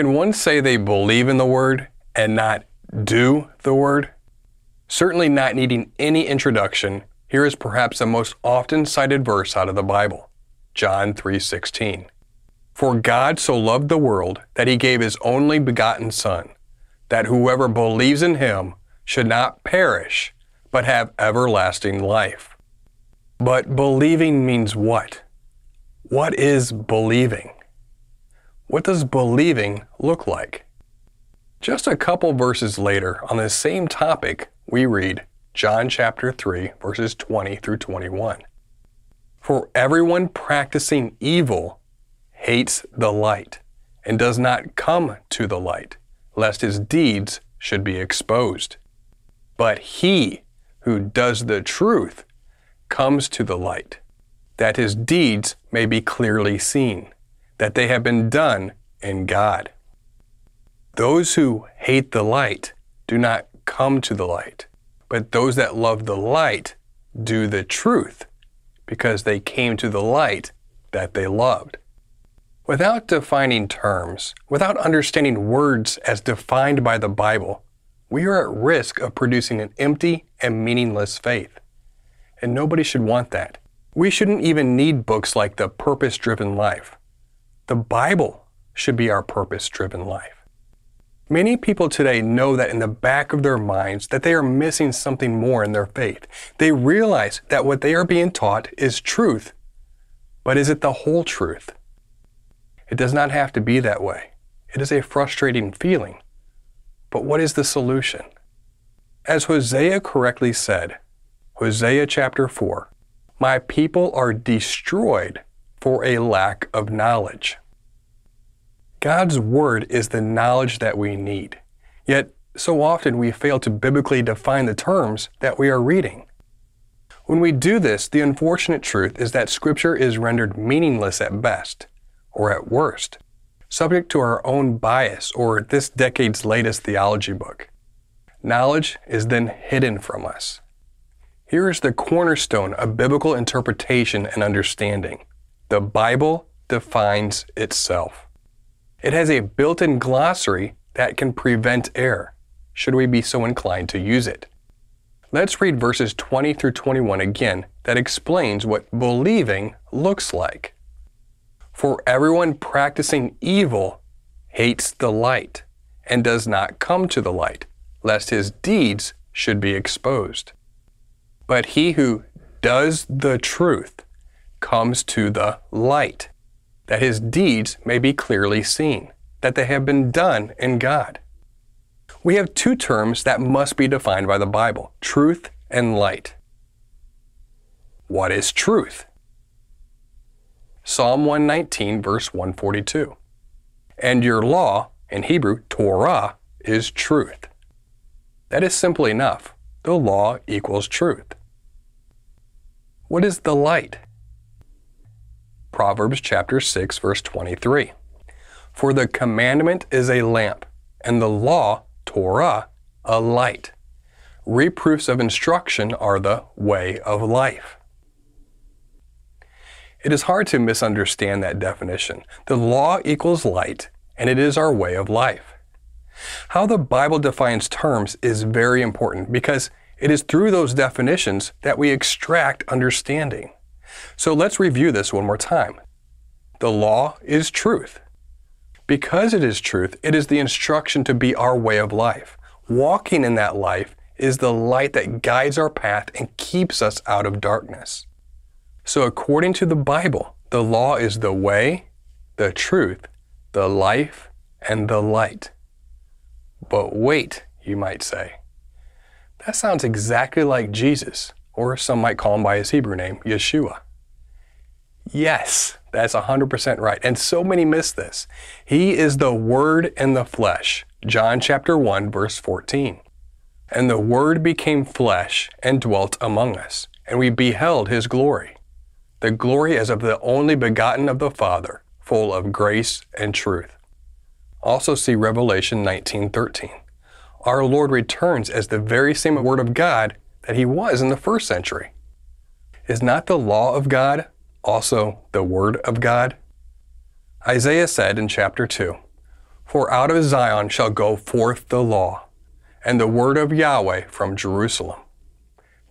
Can one say they believe in the Word and not do the Word? Certainly not needing any introduction, here is perhaps the most often cited verse out of the Bible, John 3:16. For God so loved the world that he gave his only begotten son, that whoever believes in him should not perish, but have everlasting life. But believing means what? What is believing? What does believing look like? Just a couple verses later on the same topic, we read John chapter 3, verses 20 through 21. For everyone practicing evil hates the light and does not come to the light, lest his deeds should be exposed. But he who does the truth comes to the light, that his deeds may be clearly seen that they have been done in God. Those who hate the light do not come to the light, but those that love the light do the truth, because they came to the light that they loved. Without defining terms, without understanding words as defined by the Bible, we are at risk of producing an empty and meaningless faith. And nobody should want that. We shouldn't even need books like The Purpose Driven Life. The Bible should be our purpose driven life. Many people today know that in the back of their minds that they are missing something more in their faith. They realize that what they are being taught is truth. But is it the whole truth? It does not have to be that way. It is a frustrating feeling. But what is the solution? As Hosea correctly said, Hosea chapter 4, My people are destroyed for a lack of knowledge. God's Word is the knowledge that we need. Yet, so often we fail to biblically define the terms that we are reading. When we do this, the unfortunate truth is that Scripture is rendered meaningless at best, or at worst, subject to our own bias or this decade's latest theology book. Knowledge is then hidden from us. Here is the cornerstone of biblical interpretation and understanding the Bible defines itself. It has a built in glossary that can prevent error, should we be so inclined to use it. Let's read verses 20 through 21 again that explains what believing looks like. For everyone practicing evil hates the light and does not come to the light, lest his deeds should be exposed. But he who does the truth comes to the light, that his deeds may be clearly seen, that they have been done in God. We have two terms that must be defined by the Bible truth and light. What is truth? Psalm 119, verse 142. And your law, in Hebrew, Torah, is truth. That is simple enough. The law equals truth. What is the light? Proverbs chapter 6 verse 23. For the commandment is a lamp, and the law, Torah, a light. Reproofs of instruction are the way of life. It is hard to misunderstand that definition. The law equals light, and it is our way of life. How the Bible defines terms is very important because it is through those definitions that we extract understanding. So let's review this one more time. The law is truth. Because it is truth, it is the instruction to be our way of life. Walking in that life is the light that guides our path and keeps us out of darkness. So, according to the Bible, the law is the way, the truth, the life, and the light. But wait, you might say. That sounds exactly like Jesus or some might call him by his Hebrew name, Yeshua. Yes, that's 100% right. And so many miss this. He is the Word in the flesh. John chapter 1, verse 14. And the Word became flesh and dwelt among us, and we beheld his glory. The glory as of the only begotten of the Father, full of grace and truth. Also see Revelation 19:13. Our Lord returns as the very same Word of God that he was in the first century. Is not the law of God also the Word of God? Isaiah said in chapter 2 For out of Zion shall go forth the law, and the Word of Yahweh from Jerusalem.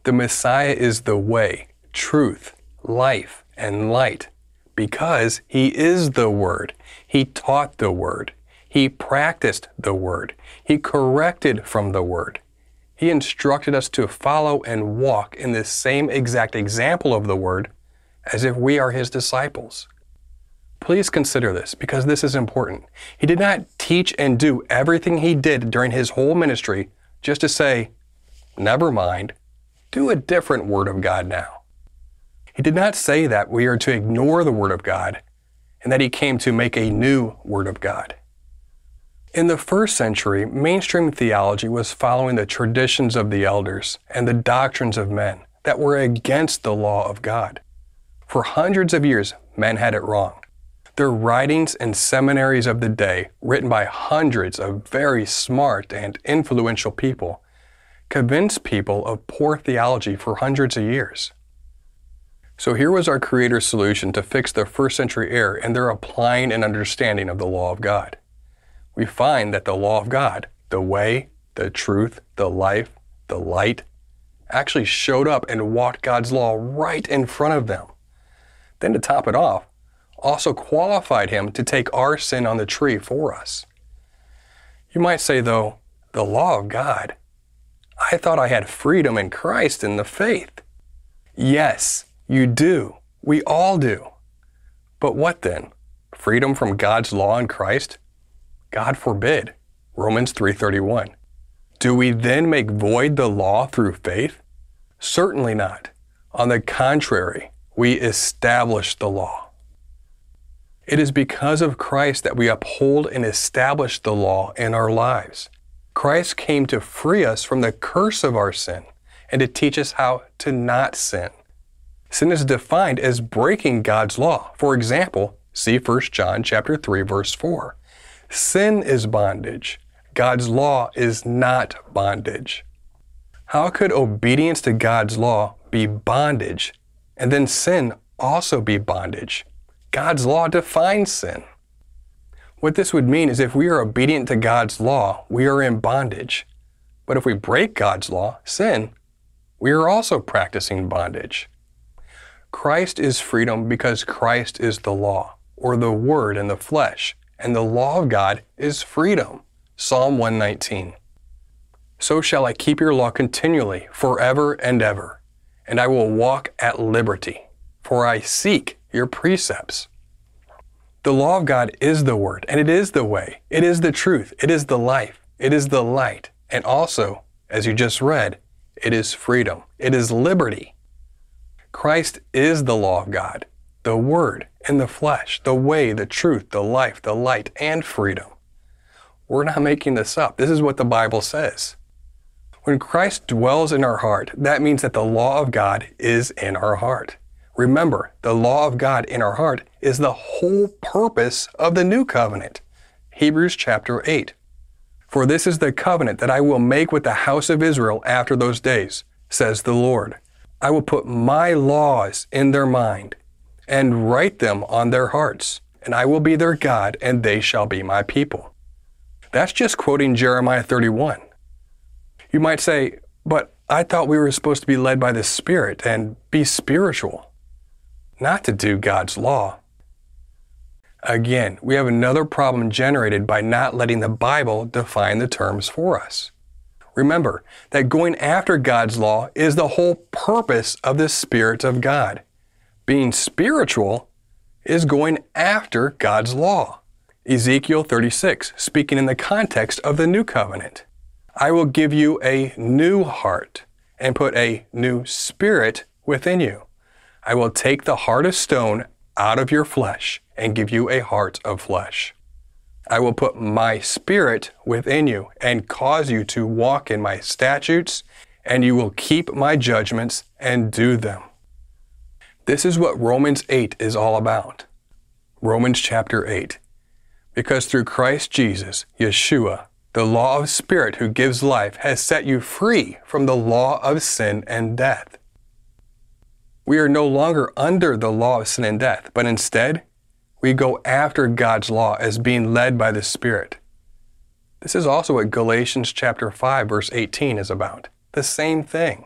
The Messiah is the way, truth, life, and light, because He is the Word. He taught the Word. He practiced the Word. He corrected from the Word. He instructed us to follow and walk in the same exact example of the Word as if we are His disciples. Please consider this because this is important. He did not teach and do everything He did during His whole ministry just to say, never mind, do a different Word of God now. He did not say that we are to ignore the Word of God and that He came to make a new Word of God. In the first century, mainstream theology was following the traditions of the elders and the doctrines of men that were against the law of God. For hundreds of years, men had it wrong. Their writings and seminaries of the day, written by hundreds of very smart and influential people, convinced people of poor theology for hundreds of years. So here was our Creator's solution to fix the first century error in their applying and understanding of the law of God we find that the law of God, the way, the truth, the life, the light, actually showed up and walked God's law right in front of them. Then to top it off, also qualified him to take our sin on the tree for us. You might say, though, the law of God, I thought I had freedom in Christ in the faith. Yes, you do. We all do. But what then? Freedom from God's law in Christ? God forbid. Romans 3:31. Do we then make void the law through faith? Certainly not. On the contrary, we establish the law. It is because of Christ that we uphold and establish the law in our lives. Christ came to free us from the curse of our sin and to teach us how to not sin. Sin is defined as breaking God's law. For example, see 1 John chapter 3 verse 4. Sin is bondage. God's law is not bondage. How could obedience to God's law be bondage and then sin also be bondage? God's law defines sin. What this would mean is if we are obedient to God's law, we are in bondage. But if we break God's law, sin, we are also practicing bondage. Christ is freedom because Christ is the law, or the Word in the flesh and the law of God is freedom. Psalm 119. So shall I keep your law continually, forever and ever, and I will walk at liberty, for I seek your precepts. The law of God is the Word, and it is the way, it is the truth, it is the life, it is the light, and also, as you just read, it is freedom, it is liberty. Christ is the law of God, the Word in the flesh, the way, the truth, the life, the light, and freedom. We're not making this up. This is what the Bible says. When Christ dwells in our heart, that means that the law of God is in our heart. Remember, the law of God in our heart is the whole purpose of the new covenant. Hebrews chapter 8. For this is the covenant that I will make with the house of Israel after those days, says the Lord. I will put my laws in their mind and write them on their hearts, and I will be their God, and they shall be my people. That's just quoting Jeremiah 31. You might say, but I thought we were supposed to be led by the Spirit and be spiritual, not to do God's law. Again, we have another problem generated by not letting the Bible define the terms for us. Remember that going after God's law is the whole purpose of the Spirit of God. Being spiritual is going after God's law. Ezekiel 36, speaking in the context of the new covenant. I will give you a new heart, and put a new spirit within you. I will take the heart of stone out of your flesh and give you a heart of flesh. I will put my spirit within you and cause you to walk in my statutes, and you will keep my judgments and do them. This is what Romans 8 is all about. Romans chapter 8. Because through Christ Jesus, Yeshua, the law of Spirit who gives life has set you free from the law of sin and death. We are no longer under the law of sin and death, but instead, we go after God's law as being led by the Spirit. This is also what Galatians chapter 5 verse 18 is about. The same thing.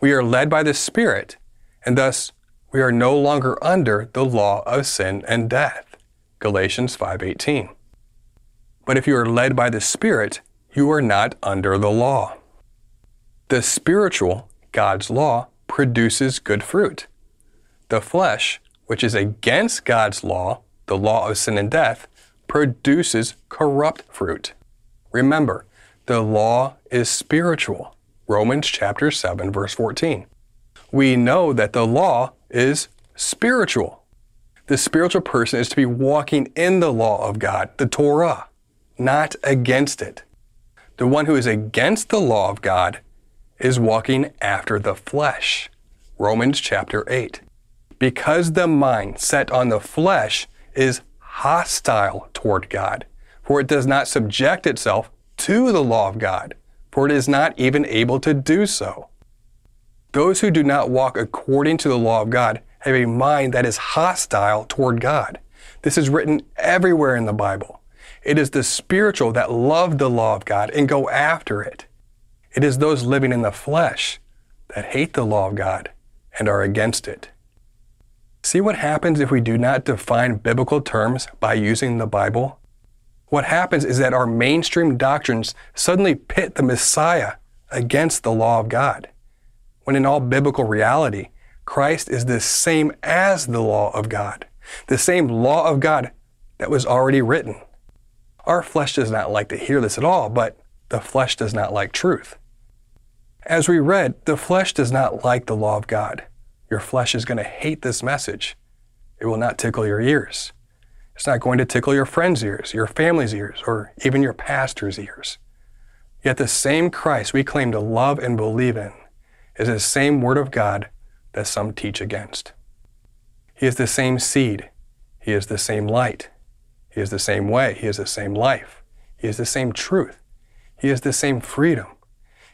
We are led by the Spirit, and thus we are no longer under the law of sin and death. Galatians 5:18. But if you are led by the Spirit, you are not under the law. The spiritual, God's law, produces good fruit. The flesh, which is against God's law, the law of sin and death, produces corrupt fruit. Remember, the law is spiritual. Romans chapter 7 verse 14. We know that the law is spiritual. The spiritual person is to be walking in the law of God, the Torah not against it. The one who is against the law of God is walking after the flesh. Romans chapter 8. Because the mind set on the flesh is hostile toward God, for it does not subject itself to the law of God, for it is not even able to do so. Those who do not walk according to the law of God have a mind that is hostile toward God. This is written everywhere in the Bible. It is the spiritual that love the law of God and go after it. It is those living in the flesh that hate the law of God and are against it. See what happens if we do not define biblical terms by using the Bible? What happens is that our mainstream doctrines suddenly pit the Messiah against the law of God, when in all biblical reality, Christ is the same as the law of God, the same law of God that was already written. Our flesh does not like to hear this at all, but the flesh does not like truth. As we read, the flesh does not like the law of God. Your flesh is going to hate this message. It will not tickle your ears. It's not going to tickle your friends' ears, your family's ears, or even your pastor's ears. Yet the same Christ we claim to love and believe in is the same Word of God that some teach against. He is the same seed. He is the same light. He is the same way. He is the same life. He is the same truth. He is the same freedom.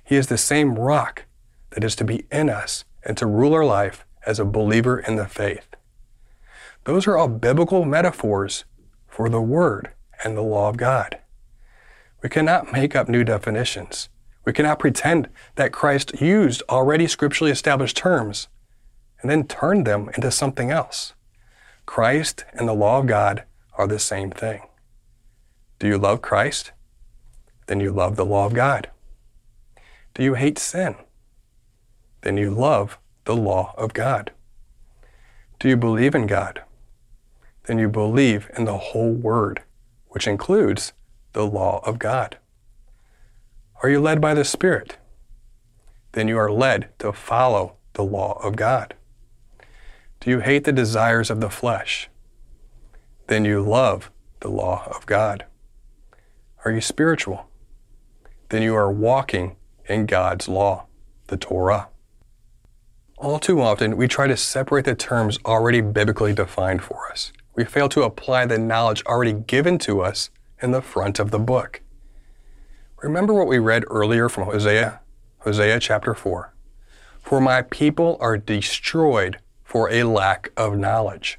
He is the same rock that is to be in us and to rule our life as a believer in the faith. Those are all biblical metaphors for the Word and the law of God. We cannot make up new definitions. We cannot pretend that Christ used already scripturally established terms and then turned them into something else. Christ and the law of God are the same thing. Do you love Christ? Then you love the law of God. Do you hate sin? Then you love the law of God. Do you believe in God? Then you believe in the whole Word, which includes the law of God. Are you led by the Spirit? Then you are led to follow the law of God. Do you hate the desires of the flesh? then you love the law of God. Are you spiritual? Then you are walking in God's law, the Torah. All too often, we try to separate the terms already biblically defined for us. We fail to apply the knowledge already given to us in the front of the book. Remember what we read earlier from Hosea? Hosea chapter 4. For my people are destroyed for a lack of knowledge.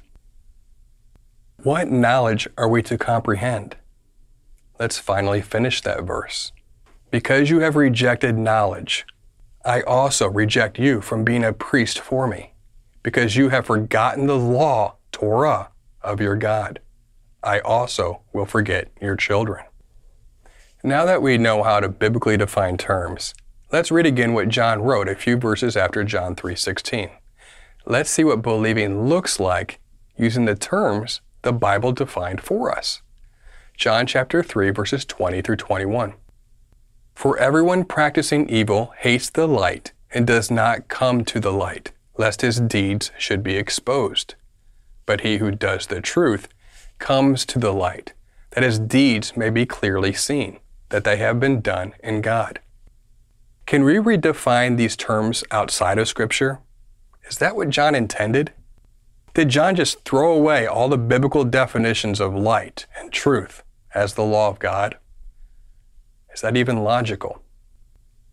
What knowledge are we to comprehend? Let's finally finish that verse. Because you have rejected knowledge, I also reject you from being a priest for me, because you have forgotten the law, Torah, of your God. I also will forget your children. Now that we know how to biblically define terms, let's read again what John wrote a few verses after John 3:16. Let's see what believing looks like using the terms the Bible defined for us. John chapter 3 verses 20 through 21. For everyone practicing evil hates the light and does not come to the light, lest his deeds should be exposed. But he who does the truth comes to the light, that his deeds may be clearly seen, that they have been done in God. Can we redefine these terms outside of Scripture? Is that what John intended? Did John just throw away all the biblical definitions of light and truth as the law of God? Is that even logical?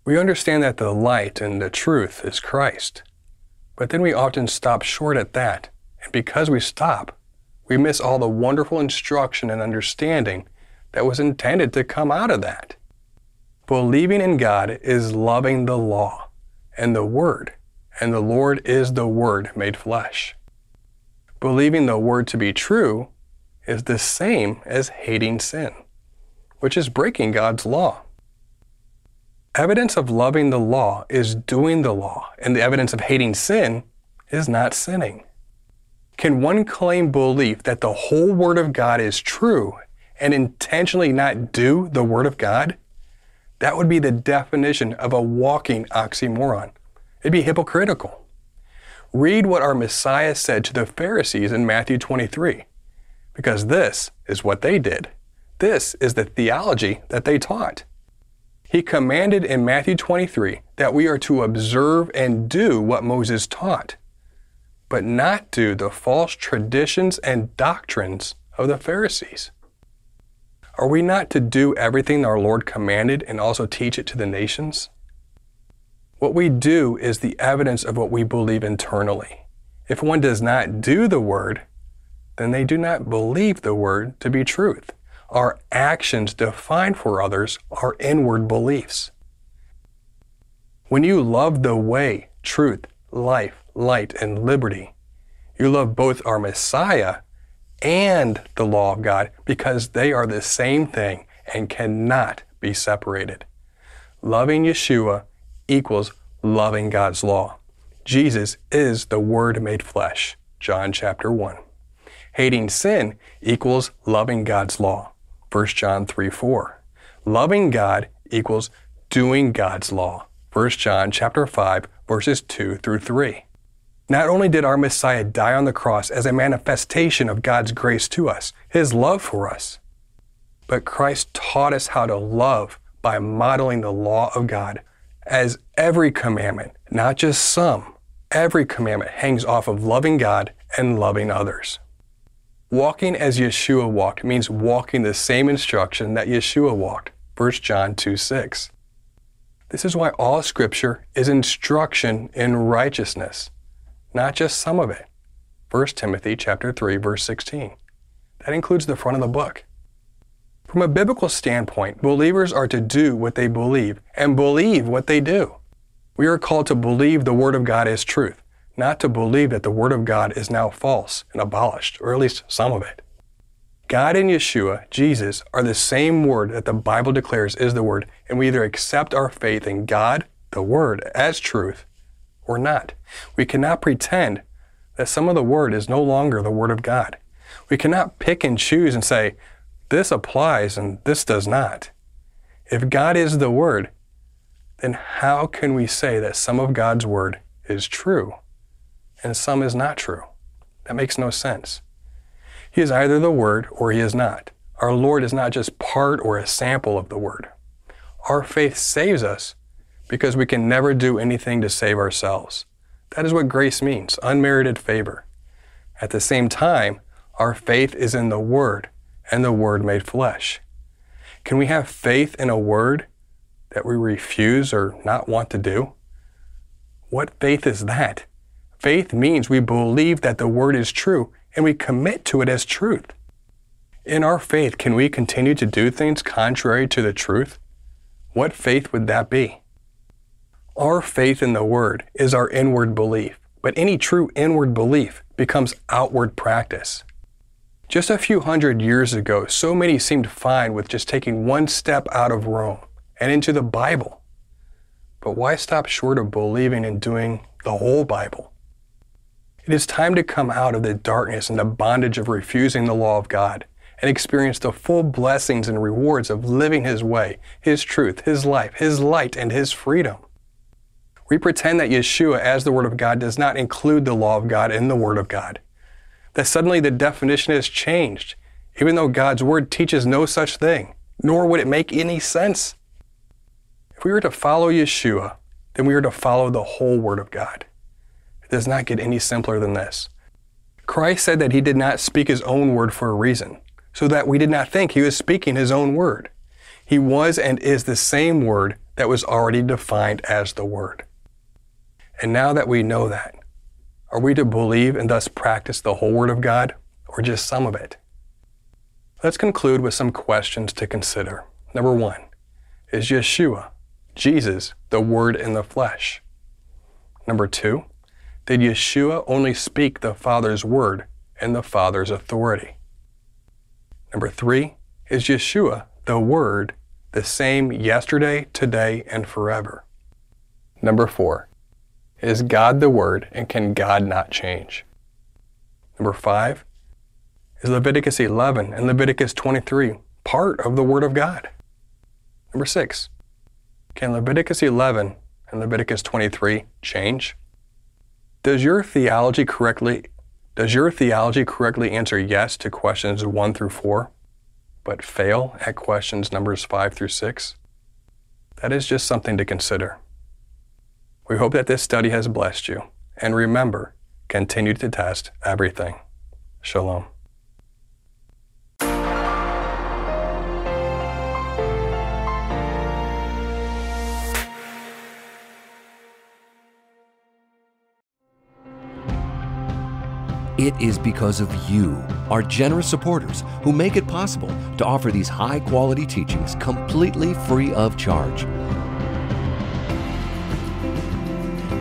We understand that the light and the truth is Christ, but then we often stop short at that, and because we stop, we miss all the wonderful instruction and understanding that was intended to come out of that. Believing in God is loving the law and the Word, and the Lord is the Word made flesh. Believing the Word to be true is the same as hating sin, which is breaking God's law. Evidence of loving the law is doing the law, and the evidence of hating sin is not sinning. Can one claim belief that the whole Word of God is true and intentionally not do the Word of God? That would be the definition of a walking oxymoron. It'd be hypocritical. Read what our Messiah said to the Pharisees in Matthew 23, because this is what they did. This is the theology that they taught. He commanded in Matthew 23 that we are to observe and do what Moses taught, but not do the false traditions and doctrines of the Pharisees. Are we not to do everything our Lord commanded and also teach it to the nations? What we do is the evidence of what we believe internally. If one does not do the word, then they do not believe the word to be truth. Our actions define for others our inward beliefs. When you love the way, truth, life, light, and liberty, you love both our Messiah and the law of God because they are the same thing and cannot be separated. Loving Yeshua equals loving God's law. Jesus is the Word made flesh. John chapter 1. Hating sin equals loving God's law. 1 John 3 4. Loving God equals doing God's law. 1 John chapter 5 verses 2 through 3. Not only did our Messiah die on the cross as a manifestation of God's grace to us, His love for us, but Christ taught us how to love by modeling the law of God, as every commandment, not just some, every commandment hangs off of loving God and loving others. Walking as Yeshua walked means walking the same instruction that Yeshua walked, 1 John 2 6. This is why all Scripture is instruction in righteousness not just some of it. 1 Timothy chapter 3 verse 16. That includes the front of the book. From a biblical standpoint, believers are to do what they believe and believe what they do. We are called to believe the Word of God is truth, not to believe that the Word of God is now false and abolished, or at least some of it. God and Yeshua, Jesus, are the same Word that the Bible declares is the Word, and we either accept our faith in God, the Word, as truth, or not. We cannot pretend that some of the Word is no longer the Word of God. We cannot pick and choose and say, this applies and this does not. If God is the Word, then how can we say that some of God's Word is true and some is not true? That makes no sense. He is either the Word or He is not. Our Lord is not just part or a sample of the Word. Our faith saves us because we can never do anything to save ourselves. That is what grace means unmerited favor. At the same time, our faith is in the Word and the Word made flesh. Can we have faith in a word that we refuse or not want to do? What faith is that? Faith means we believe that the word is true and we commit to it as truth. In our faith, can we continue to do things contrary to the truth? What faith would that be? Our faith in the Word is our inward belief, but any true inward belief becomes outward practice. Just a few hundred years ago, so many seemed fine with just taking one step out of Rome and into the Bible. But why stop short of believing and doing the whole Bible? It is time to come out of the darkness and the bondage of refusing the law of God and experience the full blessings and rewards of living His way, His truth, His life, His light, and His freedom. We pretend that Yeshua, as the Word of God, does not include the law of God in the Word of God. That suddenly the definition has changed, even though God's Word teaches no such thing, nor would it make any sense. If we were to follow Yeshua, then we are to follow the whole Word of God. It does not get any simpler than this. Christ said that he did not speak his own word for a reason, so that we did not think he was speaking his own word. He was and is the same word that was already defined as the word. And now that we know that, are we to believe and thus practice the whole word of God or just some of it? Let's conclude with some questions to consider. Number one, is Yeshua, Jesus, the Word in the flesh? Number two, did Yeshua only speak the Father's word and the Father's authority? Number three, is Yeshua, the Word, the same yesterday, today, and forever? Number four, is God the Word and can God not change? Number five, is Leviticus 11 and Leviticus 23 part of the Word of God? Number six, can Leviticus 11 and Leviticus 23 change? Does your theology correctly does your theology correctly answer yes to questions 1 through 4, but fail at questions numbers 5 through 6? That is just something to consider. We hope that this study has blessed you, and remember, continue to test everything. Shalom. It is because of you, our generous supporters, who make it possible to offer these high quality teachings completely free of charge.